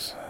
sucks.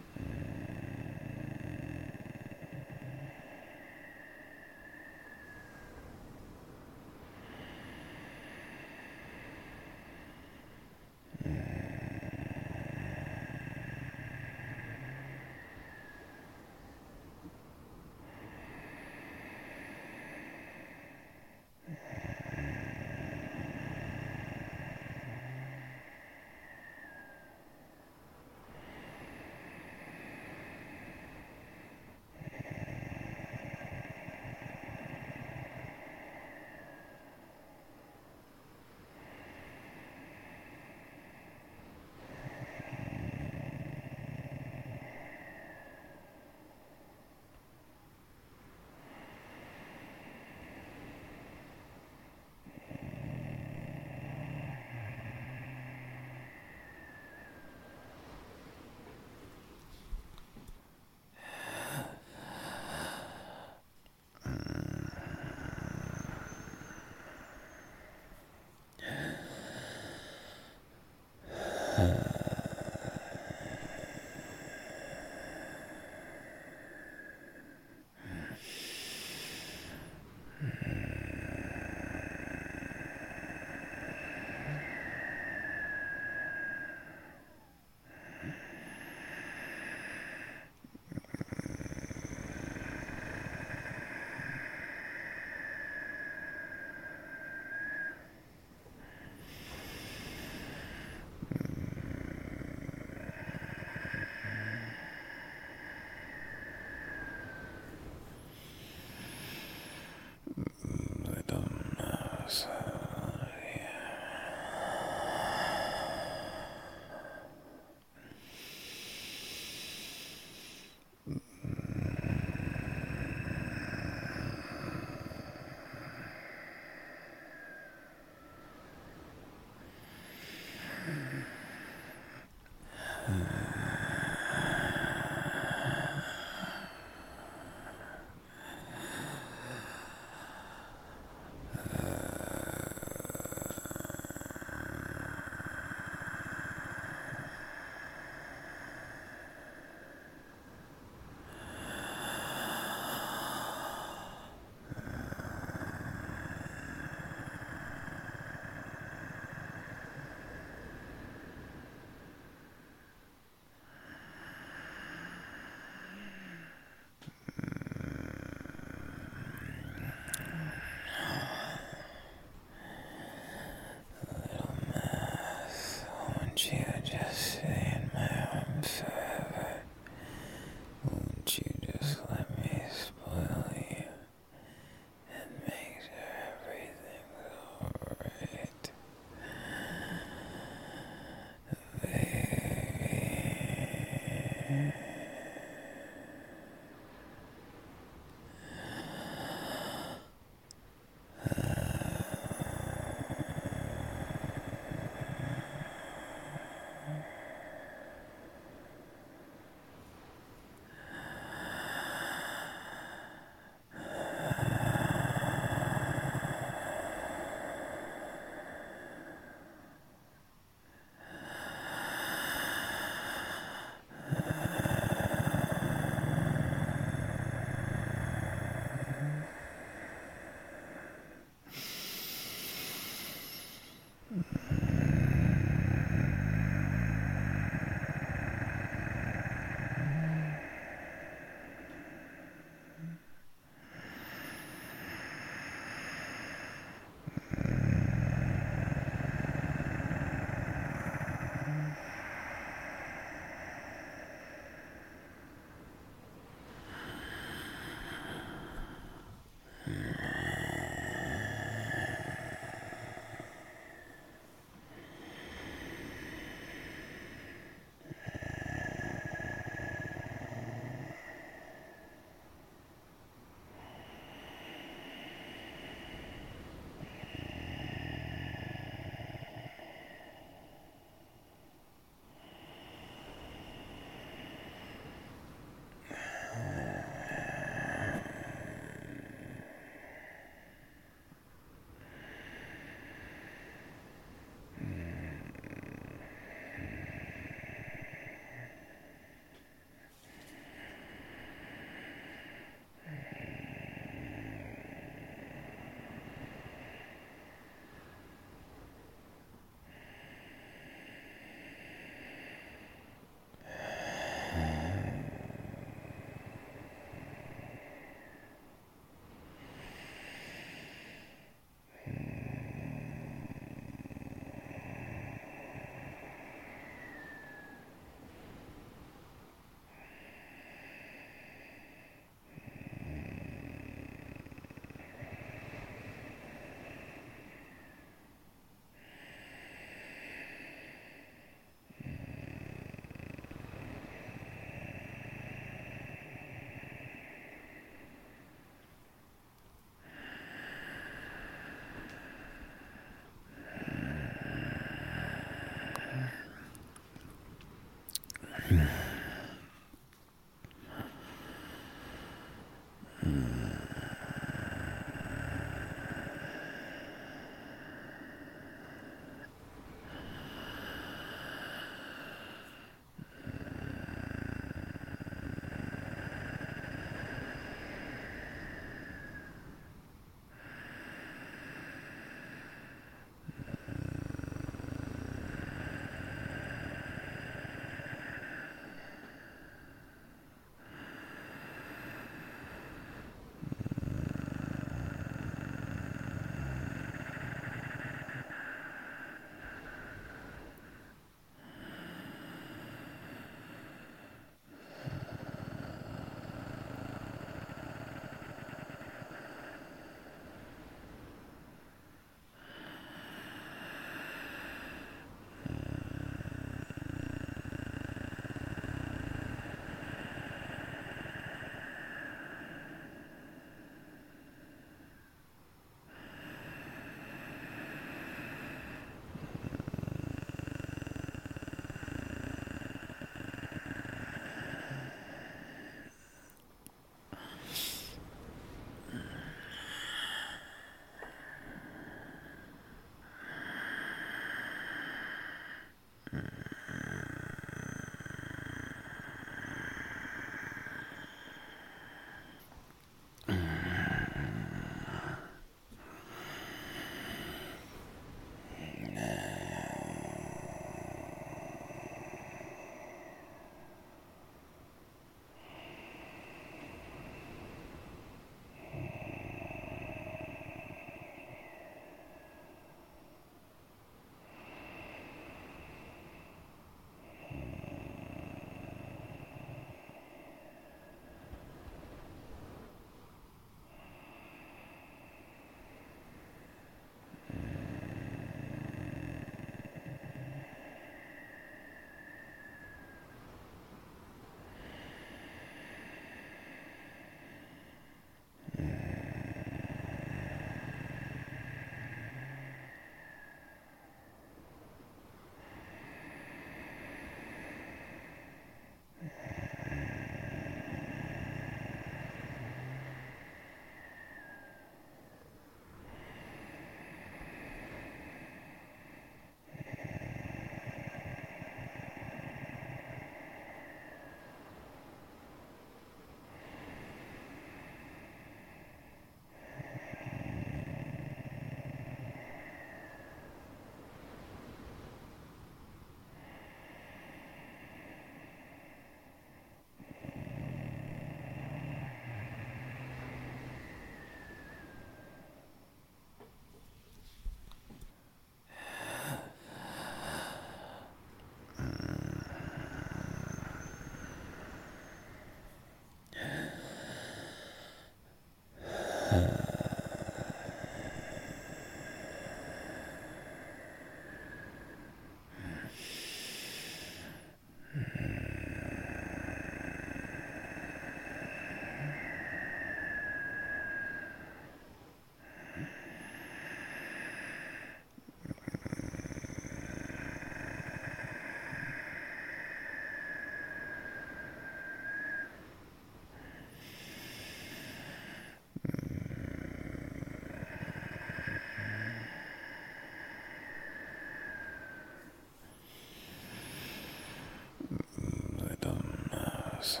Yes.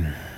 Mm.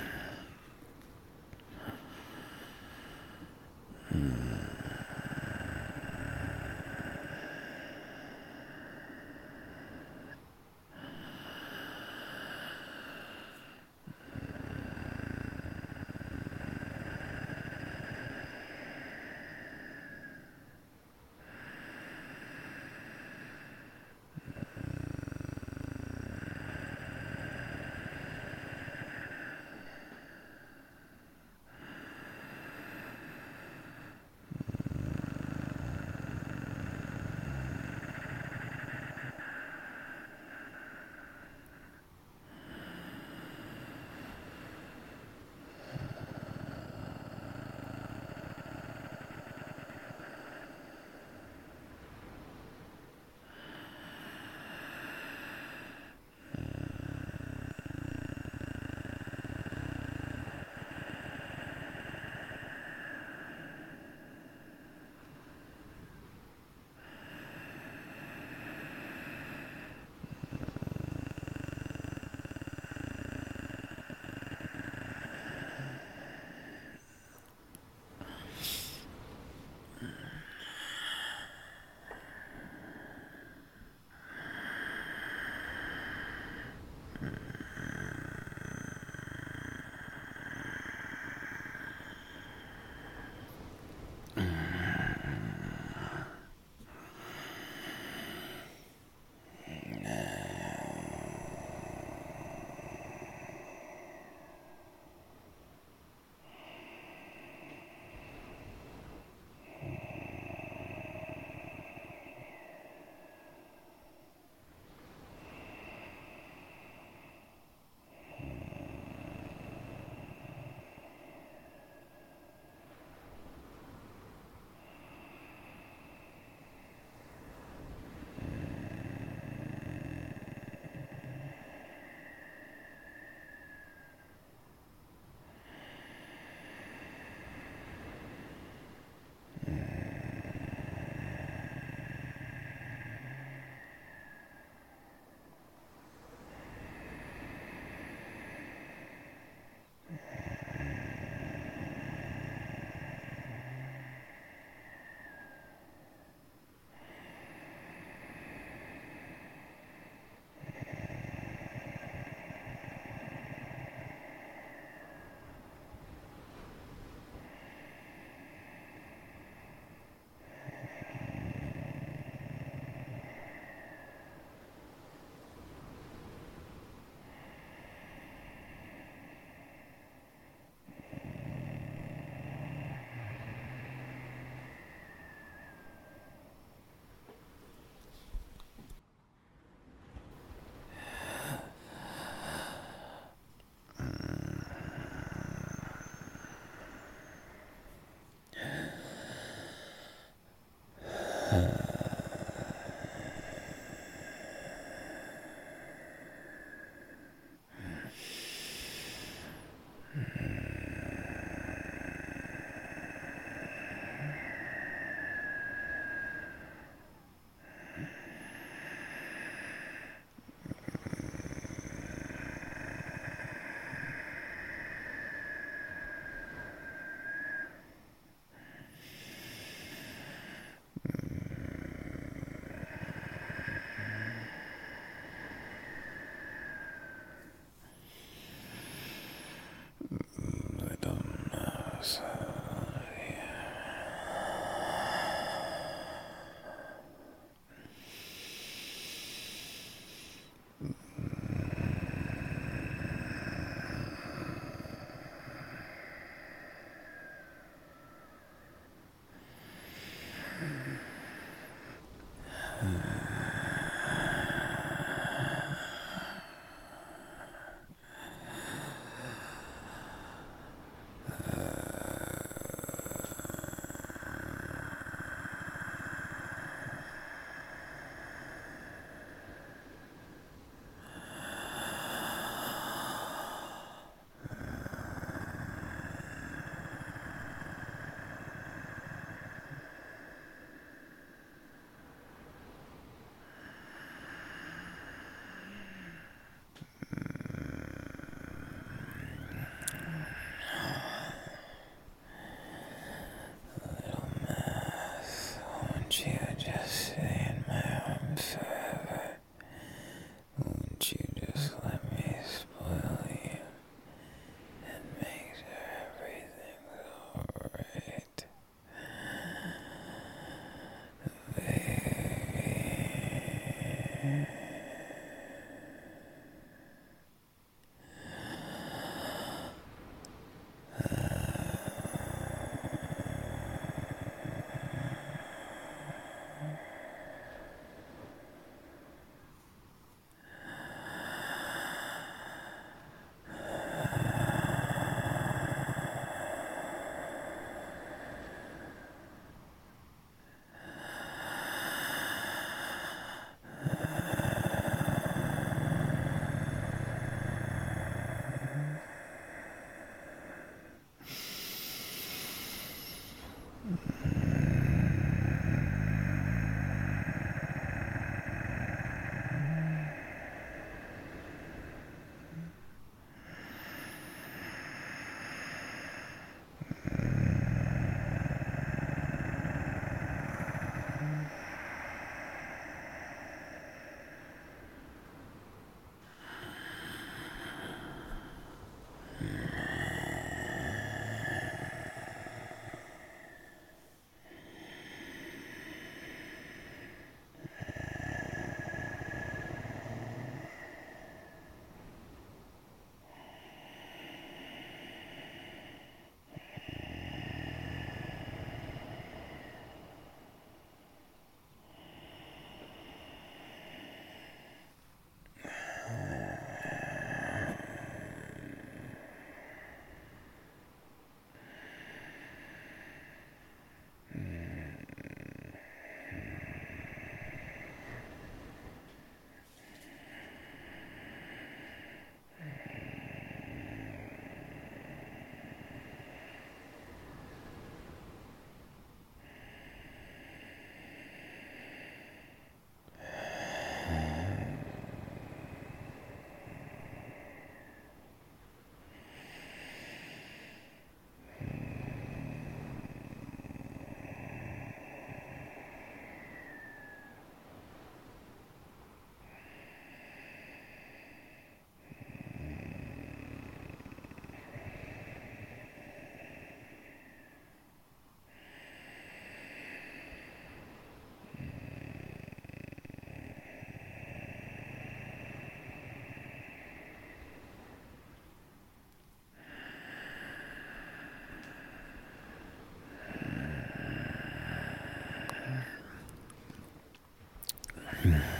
mm